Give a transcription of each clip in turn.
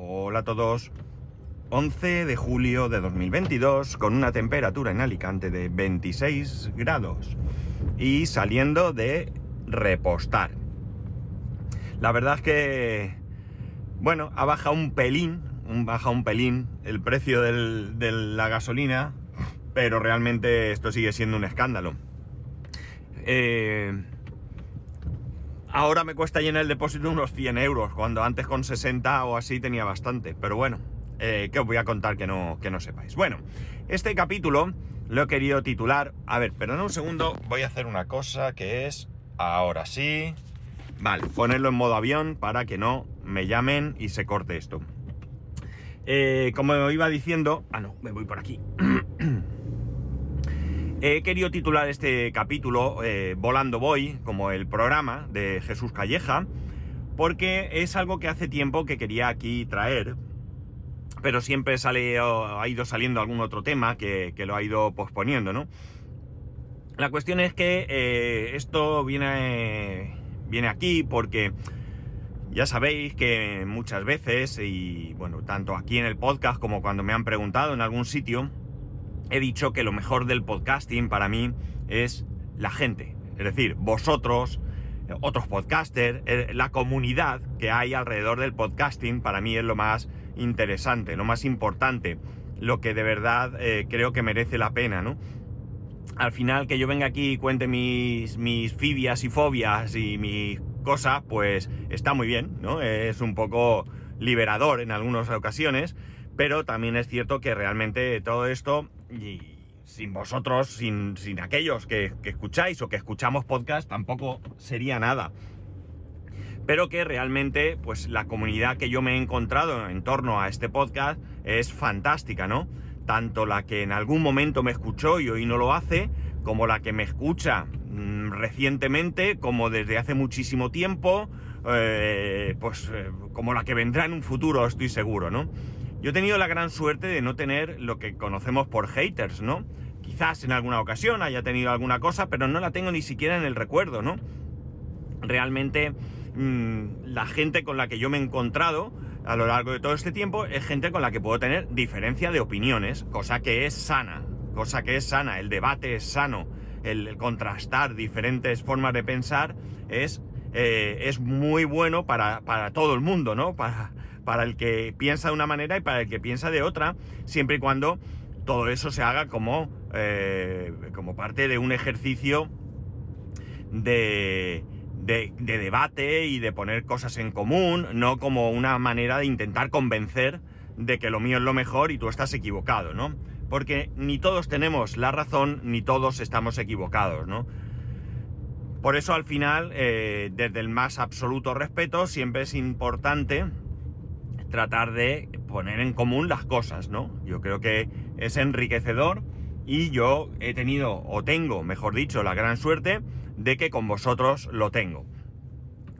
Hola a todos. 11 de julio de 2022 con una temperatura en Alicante de 26 grados y saliendo de repostar. La verdad es que, bueno, ha bajado un pelín, un, baja un pelín el precio de la gasolina, pero realmente esto sigue siendo un escándalo. Eh, Ahora me cuesta llenar el depósito unos 100 euros, cuando antes con 60 o así tenía bastante. Pero bueno, eh, que os voy a contar que no, que no sepáis. Bueno, este capítulo lo he querido titular... A ver, perdón un segundo, voy a hacer una cosa que es... Ahora sí... Vale, ponerlo en modo avión para que no me llamen y se corte esto. Eh, como iba diciendo... Ah, no, me voy por aquí. He querido titular este capítulo eh, Volando Voy, como el programa de Jesús Calleja, porque es algo que hace tiempo que quería aquí traer, pero siempre sale, ha ido saliendo algún otro tema que, que lo ha ido posponiendo, ¿no? La cuestión es que eh, esto viene, viene aquí porque ya sabéis que muchas veces, y bueno, tanto aquí en el podcast como cuando me han preguntado en algún sitio, he dicho que lo mejor del podcasting para mí es la gente. Es decir, vosotros, otros podcasters, eh, la comunidad que hay alrededor del podcasting para mí es lo más interesante, lo más importante, lo que de verdad eh, creo que merece la pena, ¿no? Al final que yo venga aquí y cuente mis, mis fibias y fobias y mis cosas, pues está muy bien, ¿no? Es un poco liberador en algunas ocasiones, pero también es cierto que realmente todo esto, y sin vosotros, sin, sin aquellos que, escucháis o que escuchamos podcast, tampoco sería nada. Pero que realmente, pues la comunidad que yo me he encontrado en torno a este podcast es fantástica, ¿no? Tanto la que en algún momento me escuchó y hoy no lo hace, como la que me escucha mm, recientemente, como desde hace muchísimo tiempo, eh, pues eh, como la que vendrá en un futuro, estoy seguro, ¿no? Yo he tenido la gran suerte de no tener lo que conocemos por haters, ¿no? Quizás en alguna ocasión haya tenido alguna cosa, pero no la tengo ni siquiera en el recuerdo, ¿no? Realmente mm, la gente con la que yo me he encontrado a lo largo de todo este tiempo es gente con la que puedo tener diferencia de opiniones, cosa que es sana, cosa que es sana, el debate es sano, el, contrastar diferentes formas de pensar es, eh, es muy bueno para, para todo el mundo, ¿no? Para, para el que piensa de una manera y para el que piensa de otra, siempre y cuando todo eso se haga como, eh, como parte de un ejercicio de, de, de debate y de poner cosas en común, no como una manera de intentar convencer de que lo mío es lo mejor y tú estás equivocado, ¿no? Porque ni todos tenemos la razón, ni todos estamos equivocados, ¿no? Por eso al final, eh, desde el más absoluto respeto, siempre es importante tratar de poner en común las cosas, ¿no? Yo creo que es enriquecedor y yo he tenido, o tengo, mejor dicho, la gran suerte de que con vosotros lo tengo.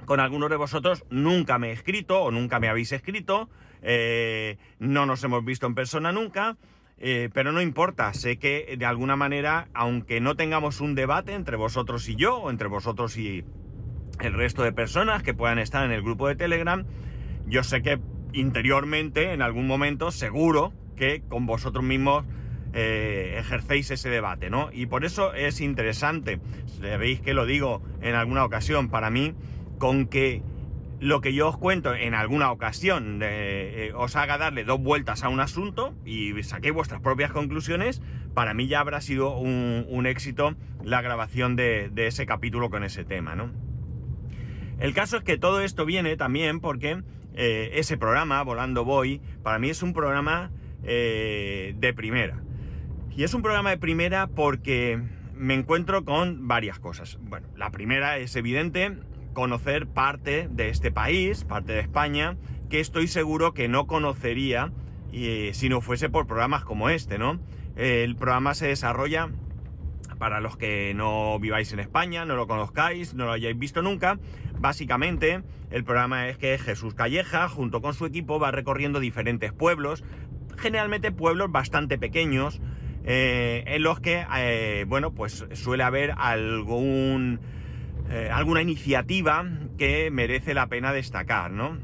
Con algunos de vosotros nunca me he escrito o nunca me habéis escrito, eh, no nos hemos visto en persona nunca, eh, pero no importa, sé que de alguna manera, aunque no tengamos un debate entre vosotros y yo, o entre vosotros y el resto de personas que puedan estar en el grupo de Telegram, yo sé que interiormente, en algún momento, seguro que con vosotros mismos eh, ejercéis ese debate, ¿no? Y por eso es interesante, sabéis que lo digo en alguna ocasión, para mí, con que lo que yo os cuento en alguna ocasión eh, os haga darle dos vueltas a un asunto y saquéis vuestras propias conclusiones, para mí ya habrá sido un, un éxito la grabación de, de ese capítulo con ese tema, ¿no? El caso es que todo esto viene también porque eh, ese programa, Volando Voy, para mí es un programa eh, de primera. Y es un programa de primera porque me encuentro con varias cosas. Bueno, la primera es evidente conocer parte de este país, parte de España, que estoy seguro que no conocería eh, si no fuese por programas como este, ¿no? el programa se desarrolla para los que no viváis en España, no lo conozcáis, no lo hayáis visto nunca, básicamente el programa es que Jesús Calleja, junto con su equipo, va recorriendo diferentes pueblos, generalmente pueblos bastante pequeños, eh, en los que, eh, bueno, pues suele haber algún, eh, alguna iniciativa que merece la pena destacar, ¿no?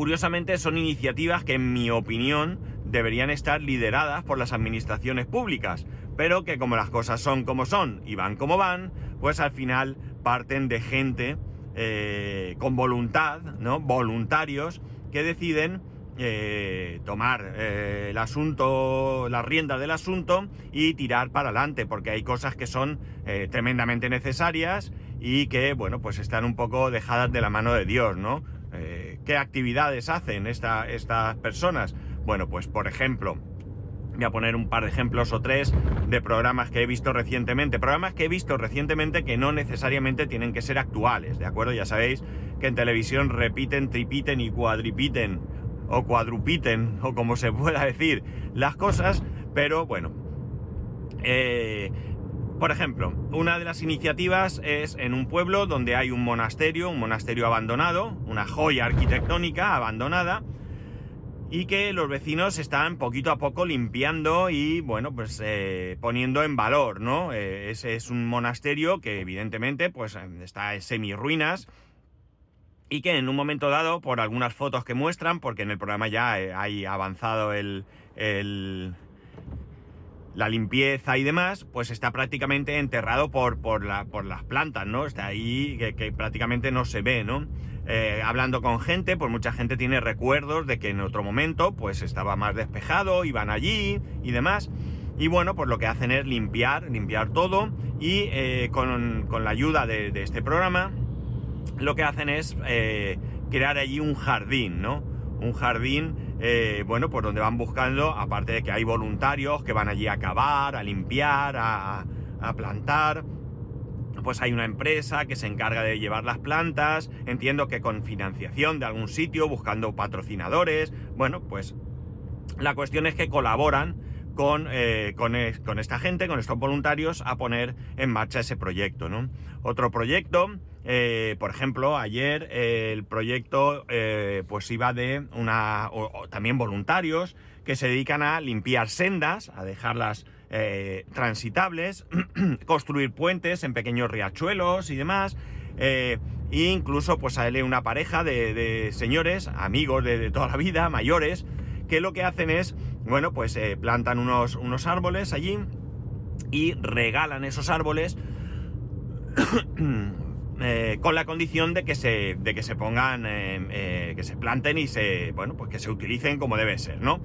curiosamente son iniciativas que en mi opinión deberían estar lideradas por las administraciones públicas, pero que como las cosas son como son y van como van, pues al final parten de gente eh, con voluntad, ¿no? Voluntarios que deciden eh, tomar eh, el asunto, las riendas del asunto y tirar para adelante, porque hay cosas que son tremendamente necesarias y que, bueno, pues están un poco dejadas de la mano de Dios, ¿no? ¿Qué actividades hacen estas personas? Bueno, pues por ejemplo, voy a poner un par de ejemplos o tres de programas que he visto recientemente. Programas que he visto recientemente que no necesariamente tienen que ser actuales, ¿de acuerdo? Ya sabéis que en televisión repiten, tripiten y cuadripiten o cuadrupiten o como se pueda decir las cosas, pero bueno. Eh, por ejemplo, una de las iniciativas es en un pueblo donde hay un monasterio, un monasterio abandonado, una joya arquitectónica abandonada, y que los vecinos están poquito a poco limpiando y, bueno, pues eh, poniendo en valor, ¿no? Eh, ese es un monasterio que evidentemente pues está en semi ruinas y que en un momento dado, por algunas fotos que muestran, porque en el programa ya eh, hay avanzado el, el, la limpieza y demás, pues está prácticamente enterrado por, por, la, por las plantas, ¿no? Está ahí que, que prácticamente no se ve, ¿no? Eh, hablando con gente, pues mucha gente tiene recuerdos de que en otro momento pues estaba más despejado, iban allí y demás. Y bueno, pues lo que hacen es limpiar, limpiar todo y eh, con, la ayuda de, este programa lo que hacen es eh, crear allí un jardín, ¿no? Un jardín, bueno, por donde van buscando, aparte de que hay voluntarios que van allí a cavar, a limpiar, a, a plantar, pues hay una empresa que se encarga de llevar las plantas, entiendo que con financiación de algún sitio, buscando patrocinadores, bueno, pues la cuestión es que colaboran con, eh, con, esta gente, con estos voluntarios, a poner en marcha ese proyecto, ¿no? Otro proyecto, eh, por ejemplo, ayer eh, el proyecto pues iba de una... también voluntarios que se dedican a limpiar sendas, a dejarlas eh, transitables, construir puentes en pequeños riachuelos y demás. Eh, e incluso pues sale una pareja de, señores, amigos de, toda la vida, mayores, que lo que hacen es, bueno, pues eh, plantan unos, unos árboles allí y regalan esos árboles con la condición de que se, de que se pongan, que se planten y se, bueno, pues que se utilicen como debe ser, ¿no?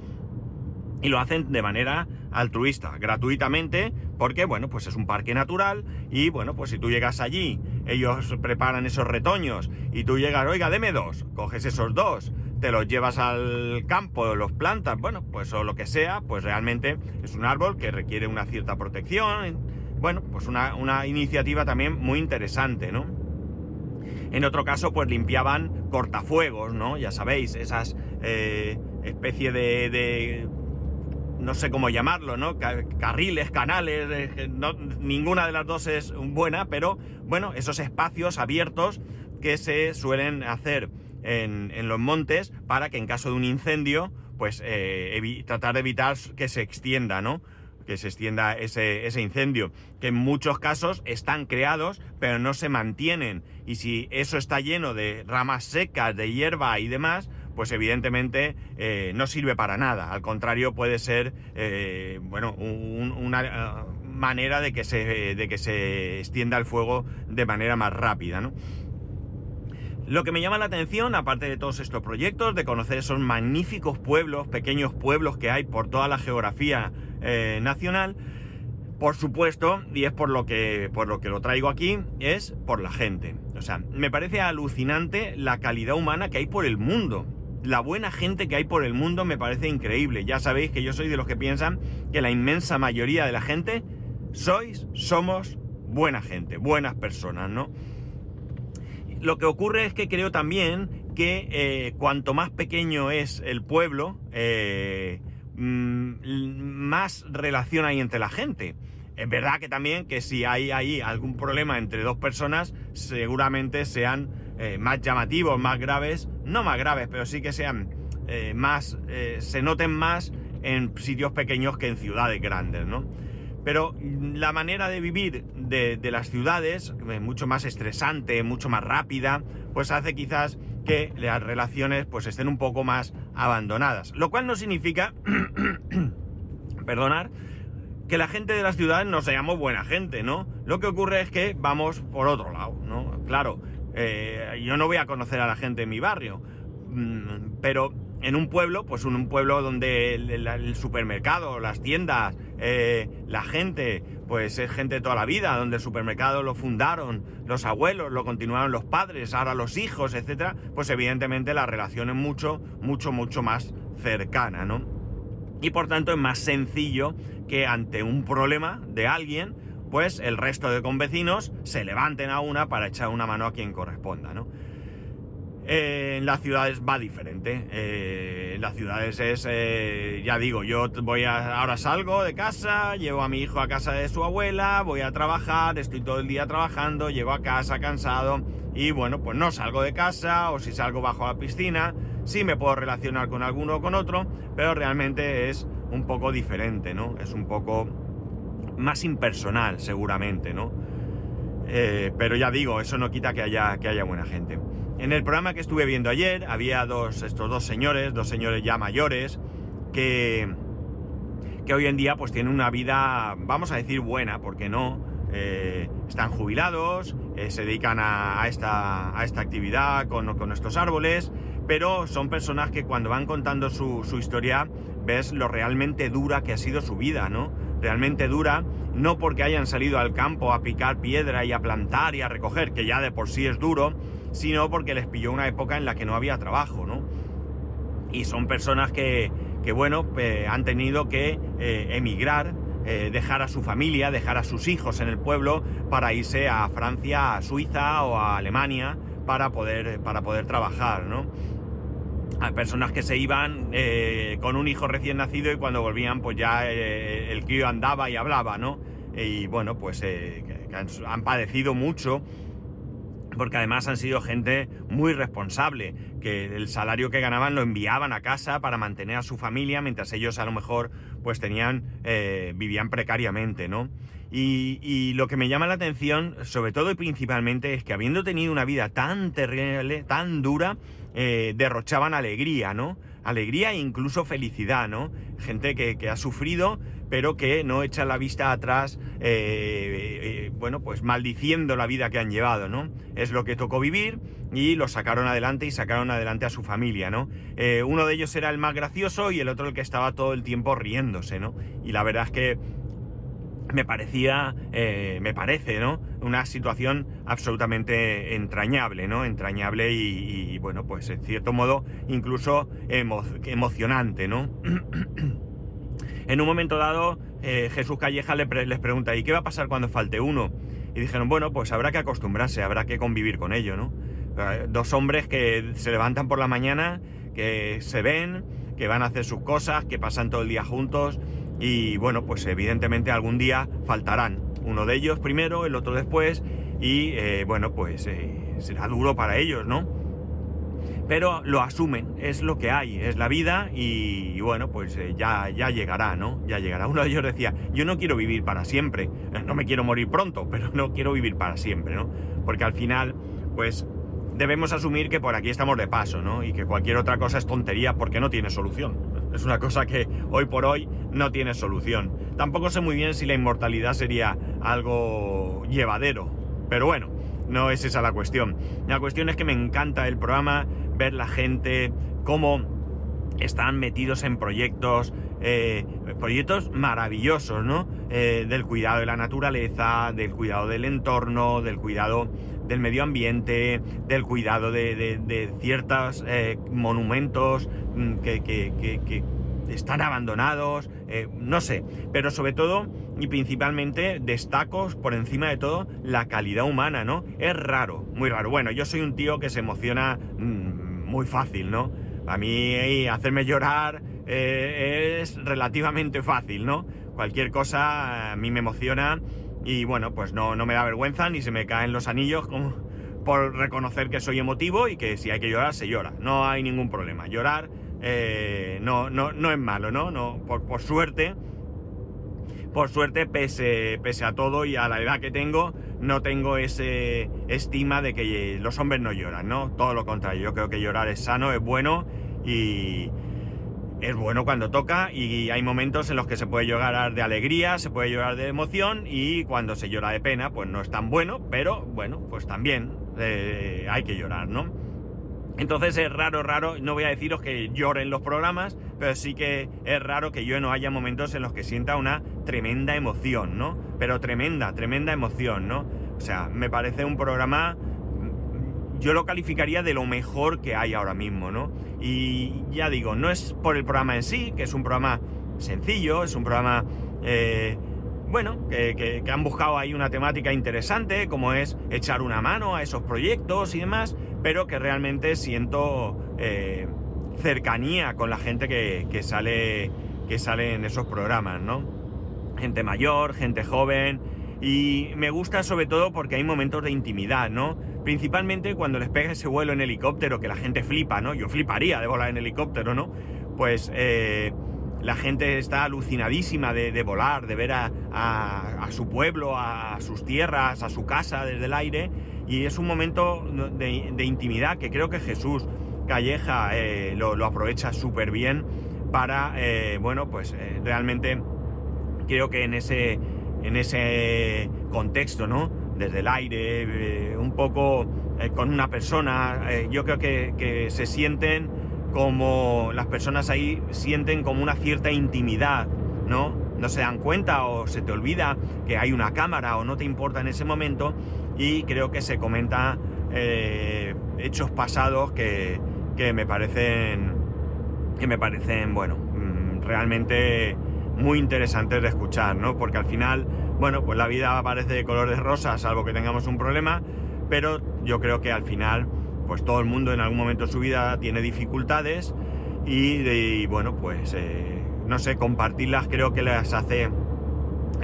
Y lo hacen de manera altruista, gratuitamente, porque bueno, pues es un parque natural y bueno, pues si tú llegas allí, ellos preparan esos retoños y tú llegas, oiga, deme dos, coges esos dos, te los llevas al campo, los plantas, bueno, pues o lo que sea, pues realmente es un árbol que requiere una cierta protección, bueno, pues una, iniciativa también muy interesante, ¿no? En otro caso, pues limpiaban cortafuegos, ¿no? Ya sabéis, esas eh, especie de no sé cómo llamarlo, ¿no? Carriles, canales, eh, ninguna de las dos es buena, pero bueno, esos espacios abiertos que se suelen hacer en, los montes para que en caso de un incendio, pues eh, tratar de evitar que se extienda, ¿no? Que se extienda ese, ese incendio, que en muchos casos están creados, pero no se mantienen. Y si eso está lleno de ramas secas, de hierba y demás, pues evidentemente eh, no sirve para nada. Al contrario, puede ser, eh, bueno, una eh, manera de que, se, de que se extienda el fuego de manera más rápida, ¿no? Lo que me llama la atención, aparte de todos estos proyectos, de conocer esos magníficos pueblos, pequeños pueblos que hay por toda la geografía nacional, por supuesto, y es por lo que por lo que lo traigo aquí, es por la gente. O sea, me parece alucinante la calidad humana que hay por el mundo la buena gente que hay por el mundo me parece increíble. Ya sabéis que yo soy de los que piensan que la inmensa mayoría de la gente sois, somos buena gente, buenas personas, ¿no? Lo que ocurre es que creo también que eh, cuanto más pequeño es el pueblo, eh, mm, más relación hay entre la gente. Es verdad que también que si hay ahí algún problema entre dos personas, seguramente sean eh, más llamativos, más graves, no más graves, pero sí que sean eh, más, eh, se noten más en sitios pequeños que en ciudades grandes, ¿no? Pero la manera de vivir de, las ciudades, mucho más estresante, mucho más rápida, pues hace quizás que las relaciones pues estén un poco más abandonadas. Lo cual no significa, perdonar, que la gente de las ciudades no seamos buena gente, ¿no? Lo que ocurre es que vamos por otro lado, ¿no? Claro, eh, yo no voy a conocer a la gente en mi barrio, mm, pero en un pueblo, pues en un pueblo donde el, supermercado, las tiendas, eh, la gente, pues es gente de toda la vida, donde el supermercado lo fundaron los abuelos, lo continuaron los padres, ahora los hijos, etcétera, pues evidentemente la relación es mucho, mucho, mucho más cercana, ¿no? Y por tanto es más sencillo que ante un problema de alguien, pues el resto de convecinos se levanten a una para echar una mano a quien corresponda, ¿no? Eh, en las ciudades va diferente. Eh, en las ciudades es, eh, ya digo, yo voy a, ahora salgo de casa, llevo a mi hijo a casa de su abuela, voy a trabajar, estoy todo el día trabajando, llego a casa cansado y bueno, pues no salgo de casa o si salgo bajo la piscina, sí me puedo relacionar con alguno o con otro, pero realmente es un poco diferente, ¿no? Es un poco más impersonal seguramente, ¿no? pero ya digo, eso no quita que haya, que haya buena gente. En el programa que estuve viendo ayer había dos, estos dos señores, dos señores ya mayores, que, que hoy en día pues tienen una vida, vamos a decir, buena, porque no, eh, están jubilados, eh, se dedican a, esta, a, esta, actividad con, con, estos árboles, pero son personas que cuando van contando su, su historia ves lo realmente dura que ha sido su vida, ¿no? Realmente dura, no porque hayan salido al campo a picar piedra y a plantar y a recoger, que ya de por sí es duro, sino porque les pilló una época en la que no había trabajo, ¿no? Y son personas que, bueno, han tenido que eh, emigrar, eh, dejar a su familia, dejar a sus hijos en el pueblo para irse a Francia, a Suiza o a Alemania para poder, para poder trabajar, ¿no? Hay personas que se iban eh, con un hijo recién nacido y cuando volvían pues ya el crío andaba y hablaba, ¿no? Y bueno, pues han padecido mucho porque además han sido gente muy responsable, que el salario que ganaban lo enviaban a casa para mantener a su familia, mientras ellos a lo mejor pues tenían, eh, vivían precariamente, ¿no? Y, lo que me llama la atención, sobre todo y principalmente, es que habiendo tenido una vida tan terrible, tan dura, eh, derrochaban alegría, ¿no? Alegría e incluso felicidad, ¿no? Gente que, ha sufrido, pero que no echa la vista atrás, eh, eh, bueno, pues maldiciendo la vida que han llevado, ¿no? Es lo que tocó vivir y lo sacaron adelante y sacaron adelante a su familia, ¿no? Uno de ellos era el más gracioso y el otro el que estaba todo el tiempo riéndose, ¿no? Y la verdad es que me parecía, me parece, ¿no? Una situación absolutamente entrañable, ¿no? Entrañable y, bueno, pues en cierto modo incluso emocionante, ¿no? En un momento dado, eh, Jesús Calleja les pregunta, ¿y qué va a pasar cuando falte uno? Y dijeron, bueno, pues habrá que acostumbrarse, habrá que convivir con ello, ¿no? Eh, dos hombres que se levantan por la mañana, que se ven, que van a hacer sus cosas, que pasan todo el día juntos y bueno, pues evidentemente algún día faltarán. Uno de ellos primero, el otro después y eh, bueno, pues será duro para ellos, ¿no? pero lo asumen, es lo que hay, es la vida y, bueno, pues eh, ya, ya llegará, ¿no? Ya llegará. Uno de ellos decía, yo no quiero vivir para siempre, no me quiero morir pronto, pero no quiero vivir para siempre, ¿no? Porque al final, pues debemos asumir que por aquí estamos de paso, ¿no? Y que cualquier otra cosa es tontería porque no tiene solución. Es una cosa que hoy por hoy no tiene solución. Tampoco sé muy bien si la inmortalidad sería algo llevadero, pero bueno, no es esa la cuestión. La cuestión es que me encanta el programa, ver la gente, cómo están metidos en proyectos, eh, proyectos maravillosos, ¿no? Eh, del cuidado de la naturaleza, del cuidado del entorno, del cuidado del medio ambiente, del cuidado de, ciertos eh, monumentos mm, que, están abandonados, no sé, pero sobre todo y principalmente destaco por encima de todo la calidad humana, ¿no? Es raro, muy raro. Bueno, yo soy un tío que se emociona mm, muy fácil, ¿no? A mí hacerme llorar eh, es relativamente fácil, ¿no? Cualquier cosa a mí me emociona y bueno, pues no, no me da vergüenza ni se me caen los anillos como por reconocer que soy emotivo y que si hay que llorar, se llora. No hay ningún problema. Llorar eh, no, no, no es malo, ¿no? no por, por suerte Por suerte, pese, pese a todo y a la edad que tengo, no tengo ese estima de que los hombres no lloran, ¿no? Todo lo contrario, yo creo que llorar es sano, es bueno y es bueno cuando toca y hay momentos en los que se puede llorar de alegría, se puede llorar de emoción y cuando se llora de pena, pues no es tan bueno, pero bueno, pues también eh, hay que llorar, ¿no? Entonces es raro, raro, no voy a deciros que lloren los programas, pero sí que es raro que yo no haya momentos en los que sienta una tremenda emoción, ¿no? Pero tremenda, tremenda emoción, ¿no? O sea, me parece un programa, yo lo calificaría de lo mejor que hay ahora mismo, ¿no? Y ya digo, no es por el programa en sí, que es un programa sencillo, es un programa, eh, bueno, que, que han buscado ahí una temática interesante, como es echar una mano a esos proyectos y demás, pero que realmente siento eh, cercanía con la gente que, sale, que sale en esos programas, ¿no? Gente mayor, gente joven, y me gusta sobre todo porque hay momentos de intimidad, ¿no? Principalmente cuando les pega ese vuelo en helicóptero, que la gente flipa, ¿no? Yo fliparía de volar en helicóptero, ¿no? Pues eh, la gente está alucinadísima de, volar, de ver a, a, su pueblo, a sus tierras, a su casa desde el aire, y es un momento de, intimidad que creo que Jesús Calleja eh, lo, aprovecha súper bien para, eh, bueno, pues realmente creo que en ese, en ese contexto, ¿no? Desde el aire, un poco con una persona, yo creo que, que se sienten como las personas ahí sienten como una cierta intimidad, ¿no? No se dan cuenta o se te olvida que hay una cámara o no te importa en ese momento y creo que se comenta eh, hechos pasados que, me parecen que me parecen bueno mm, realmente muy interesantes de escuchar no porque al final bueno pues la vida aparece de color de rosa salvo que tengamos un problema pero yo creo que al final pues todo el mundo en algún momento de su vida tiene dificultades y, bueno pues eh, no sé compartirlas creo que las hace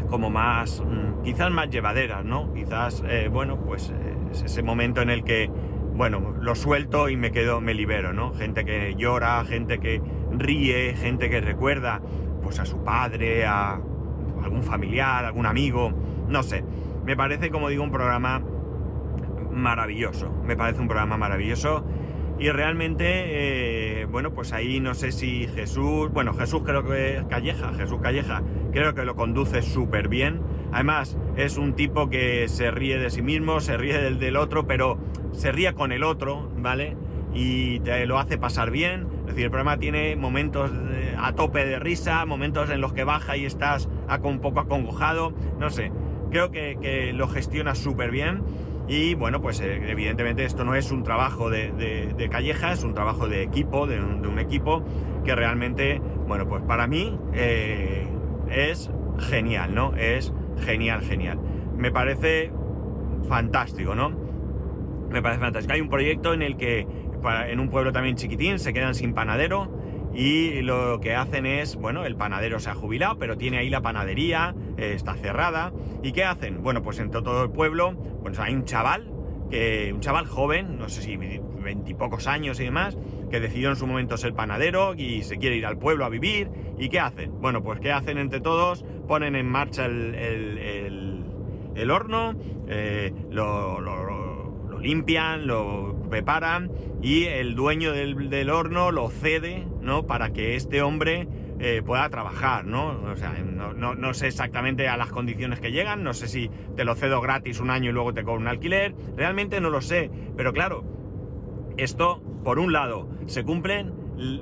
como más, mm, quizás más llevaderas, ¿no? Quizás, eh, bueno, pues eh, es ese momento en el que, bueno, lo suelto y me quedo, me libero, ¿no? Gente que llora, gente que ríe, gente que recuerda, pues a su padre, a algún familiar, algún amigo, no sé. Me parece, como digo, un programa maravilloso. Me parece un programa maravilloso y realmente, eh, bueno, pues ahí no sé si Jesús, bueno, Jesús creo que Calleja, Jesús Calleja, creo que lo conduce súper bien. Además, es un tipo que se ríe de sí mismo, se ríe del, del otro, pero se ríe con el otro, ¿vale? Y te lo hace pasar bien. Es decir, el programa tiene momentos a tope de risa, momentos en los que baja y estás un poco acongojado, no sé. Creo que, que lo gestiona súper bien y bueno, pues eh, evidentemente esto no es un trabajo de, calleja, es un trabajo de equipo, de un, equipo que realmente, bueno, pues para mí eh, es genial, ¿no? Es genial, genial. Me parece fantástico, ¿no? Me parece fantástico. Hay un proyecto en el que en un pueblo también chiquitín se quedan sin panadero y lo que hacen es, bueno, el panadero se ha jubilado, pero tiene ahí la panadería, eh, está cerrada. ¿Y qué hacen? Bueno, pues en todo el pueblo, pues hay un chaval, que, un chaval joven, no sé si veintipocos años y demás, que decidió en su momento ser panadero y se quiere ir al pueblo a vivir. ¿Y qué hacen? Bueno, pues ¿qué hacen entre todos? Ponen en marcha el, horno, eh, lo limpian, lo preparan y el dueño del, horno lo cede, ¿no? Para que este hombre eh, pueda trabajar, ¿no? O sea, no, sé exactamente a las condiciones que llegan, no sé si te lo cedo gratis un año y luego te cobro un alquiler, realmente no lo sé, pero claro, esto, por un lado, se cumple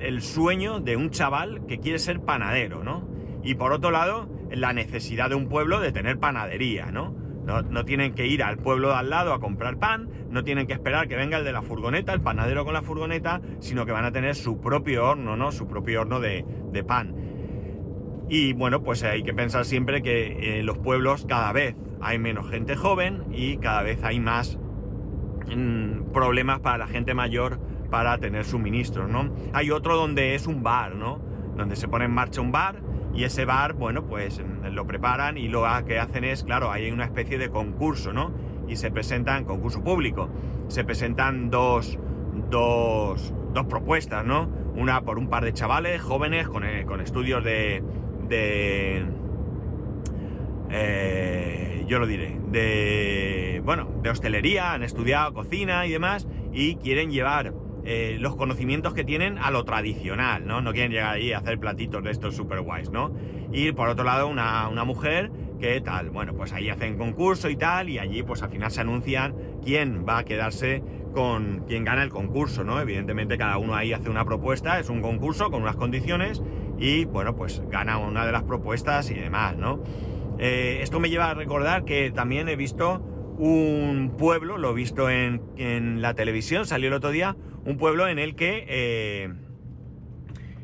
el sueño de un chaval que quiere ser panadero, ¿no? Y por otro lado, la necesidad de un pueblo de tener panadería, ¿no? No, tienen que ir al pueblo de al lado a comprar pan, no tienen que esperar que venga el de la furgoneta, el panadero con la furgoneta, sino que van a tener su propio horno, ¿no? Su propio horno de, pan. Y bueno, pues hay que pensar siempre que en los pueblos cada vez hay menos gente joven y cada vez hay más mm, problemas para la gente mayor para tener suministros, ¿no? Hay otro donde es un bar, ¿no? Donde se pone en marcha un bar y ese bar, bueno, pues mm, lo preparan y lo que hacen es, claro, hay una especie de concurso, ¿no? Y se presentan, concurso público, se presentan dos, dos, dos propuestas, ¿no? Una por un par de chavales jóvenes con, eh, con estudios de, de, eh, yo lo diré, de, bueno, de hostelería, han estudiado cocina y demás, y quieren llevar eh, los conocimientos que tienen a lo tradicional, ¿no? No quieren llegar ahí a hacer platitos de estos super guays, ¿no? Y por otro lado, una, una mujer que tal, bueno, pues ahí hacen concurso y tal, y allí pues al final se anuncian quién va a quedarse con quién gana el concurso, ¿no? Evidentemente cada uno ahí hace una propuesta, es un concurso con unas condiciones y bueno, pues gana una de las propuestas y demás, ¿no? Eh, esto me lleva a recordar que también he visto un pueblo, lo he visto en, en la televisión, salió el otro día, un pueblo en el que eh,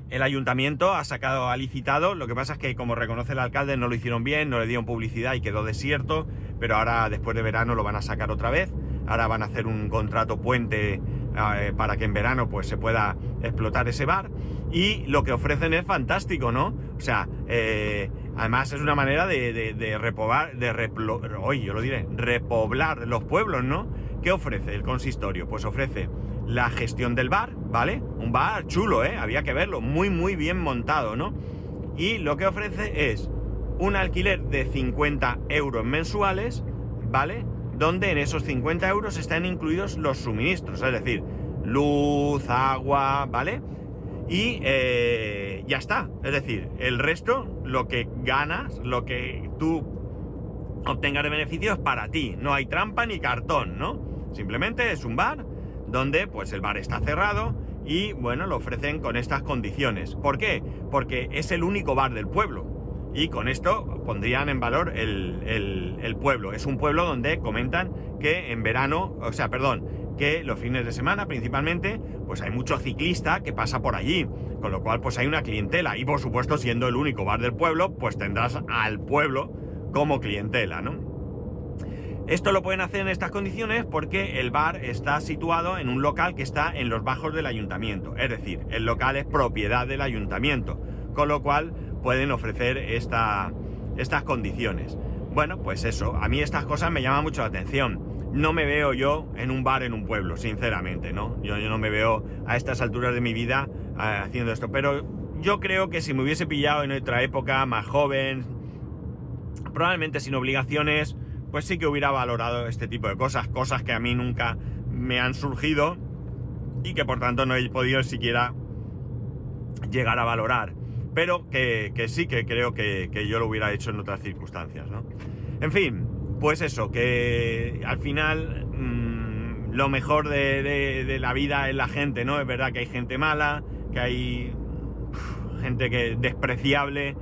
el ayuntamiento ha sacado, ha licitado, lo que pasa es que como reconoce el alcalde no lo hicieron bien, no le dieron publicidad y quedó desierto, pero ahora después de verano lo van a sacar otra vez, ahora van a hacer un contrato puente eh, para que en verano pues se pueda explotar ese bar y lo que ofrecen es fantástico, ¿no? O sea, eh, además es una manera de, de, de repoblar, replo, yo lo diré, repoblar los pueblos, ¿no? ¿Qué ofrece el consistorio? Pues ofrece la gestión del bar, ¿vale? Un bar chulo, ¿eh? Había que verlo, muy, muy bien montado, ¿no? Y lo que ofrece es un alquiler de 50 euros mensuales, ¿vale? Donde en esos 50 euros están incluidos los suministros, es decir, luz, agua, ¿vale? Y eh, ya está, es decir, el resto, lo que ganas, lo que tú obtengas de beneficios para ti, no hay trampa ni cartón, ¿no? Simplemente es un bar donde pues el bar está cerrado y bueno, lo ofrecen con estas condiciones. ¿Por qué? Porque es el único bar del pueblo. Y con esto pondrían en valor el, el, pueblo. Es un pueblo donde comentan que en verano, o sea, perdón, que los fines de semana principalmente, pues hay mucho ciclista que pasa por allí. Con lo cual, pues hay una clientela. Y por supuesto, siendo el único bar del pueblo, pues tendrás al pueblo como clientela, ¿no? Esto lo pueden hacer en estas condiciones porque el bar está situado en un local que está en los bajos del ayuntamiento. Es decir, el local es propiedad del ayuntamiento, con lo cual pueden ofrecer esta, estas condiciones. Bueno, pues eso, a mí estas cosas me llaman mucho la atención. No me veo yo en un bar en un pueblo, sinceramente, ¿no? Yo, no me veo a estas alturas de mi vida eh, haciendo esto, pero yo creo que si me hubiese pillado en otra época, más joven, probablemente sin obligaciones, pues sí que hubiera valorado este tipo de cosas, cosas que a mí nunca me han surgido y que por tanto no he podido siquiera llegar a valorar. Pero que, sí que creo que, yo lo hubiera hecho en otras circunstancias, ¿no? En fin, pues eso, que al final mmm, lo mejor de, de, la vida es la gente, ¿no? Es verdad que hay gente mala, que hay gente que despreciable,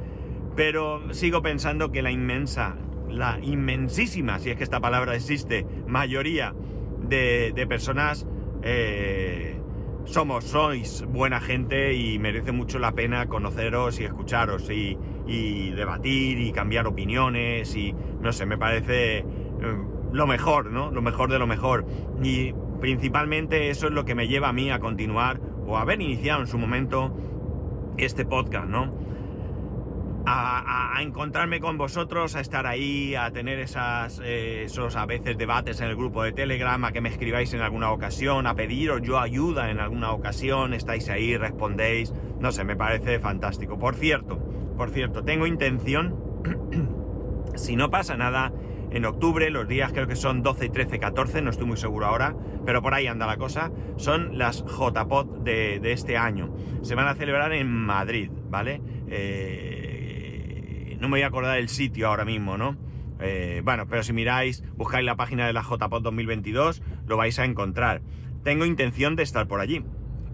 pero sigo pensando que la inmensa la inmensísima, si es que esta palabra existe, mayoría de, personas eh, somos, sois buena gente y merece mucho la pena conoceros y escucharos y, debatir y cambiar opiniones y no sé, me parece eh, lo mejor, ¿no? Lo mejor de lo mejor. Y principalmente eso es lo que me lleva a mí a continuar o a haber iniciado en su momento este podcast, ¿no? A, encontrarme con vosotros, a estar ahí, a tener esas, eh, esos a veces debates en el grupo de Telegram, a que me escribáis en alguna ocasión, a pediros yo ayuda en alguna ocasión, estáis ahí, respondéis, no sé, me parece fantástico. Por cierto, por cierto, tengo intención, si no pasa nada, en octubre, los días creo que son 12, 13, 14, no estoy muy seguro ahora, pero por ahí anda la cosa, son las JPOD de, de este año. Se van a celebrar en Madrid, ¿vale? Eh, no me voy a acordar el sitio ahora mismo, ¿no? Eh, bueno, pero si miráis, buscáis la página de la JPOD 2022, lo vais a encontrar. Tengo intención de estar por allí.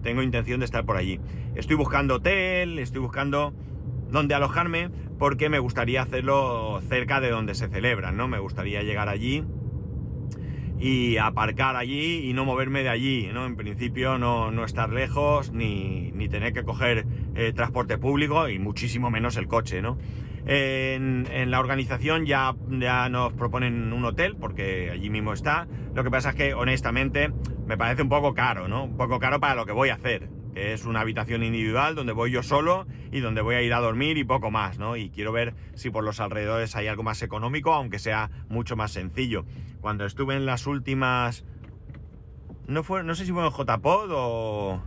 Tengo intención de estar por allí. Estoy buscando hotel, estoy buscando dónde alojarme, porque me gustaría hacerlo cerca de donde se celebran, ¿no? Me gustaría llegar allí y aparcar allí y no moverme de allí, ¿no? En principio no, no estar lejos ni, ni tener que coger eh, transporte público y muchísimo menos el coche, ¿no? En, la organización ya, ya nos proponen un hotel, porque allí mismo está. Lo que pasa es que, honestamente, me parece un poco caro, ¿no? Un poco caro para lo que voy a hacer. Que es una habitación individual donde voy yo solo y donde voy a ir a dormir y poco más, ¿no? Y quiero ver si por los alrededores hay algo más económico, aunque sea mucho más sencillo. Cuando estuve en las últimas. No, fue, no sé si fue en JPod o.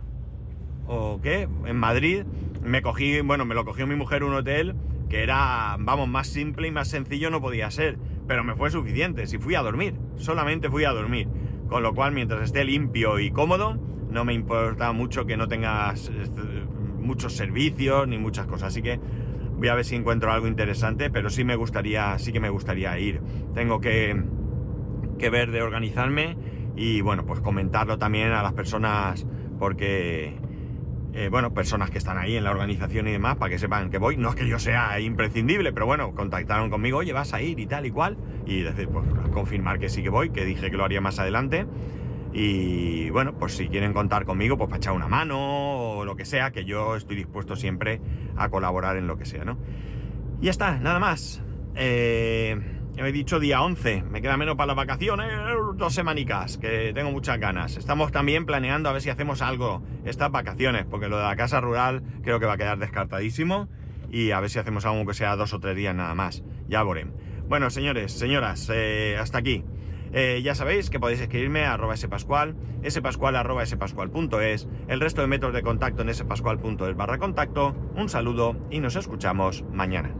o qué, en Madrid, me cogí, bueno, me lo cogió mi mujer un hotel que era, vamos, más simple y más sencillo no podía ser, pero me fue suficiente, si fui a dormir, solamente fui a dormir, con lo cual mientras esté limpio y cómodo, no me importa mucho que no tengas eh, muchos servicios ni muchas cosas, así que voy a ver si encuentro algo interesante, pero sí me gustaría, sí que me gustaría ir. Tengo que, que ver de organizarme y bueno, pues comentarlo también a las personas porque eh, bueno, personas que están ahí en la organización y demás, para que sepan que voy. No es que yo sea imprescindible, pero bueno, contactaron conmigo, oye, vas a ir y tal y cual. Y decir, pues confirmar que sí que voy, que dije que lo haría más adelante. Y bueno, pues si quieren contar conmigo, pues para echar una mano o lo que sea, que yo estoy dispuesto siempre a colaborar en lo que sea, ¿no? Y ya está, nada más. Eh, he dicho día 11, me queda menos para las vacaciones, dos semanicas, que tengo muchas ganas. Estamos también planeando a ver si hacemos algo estas vacaciones, porque lo de la casa rural creo que va a quedar descartadísimo. Y a ver si hacemos algo que sea dos o tres días nada más. Ya veremos. Bueno, señores, señoras, eh, hasta aquí. Eh, ya sabéis que podéis escribirme a arroba spascual, spascual arroba el resto de métodos de contacto en spascual.es barra contacto. Un saludo y nos escuchamos mañana.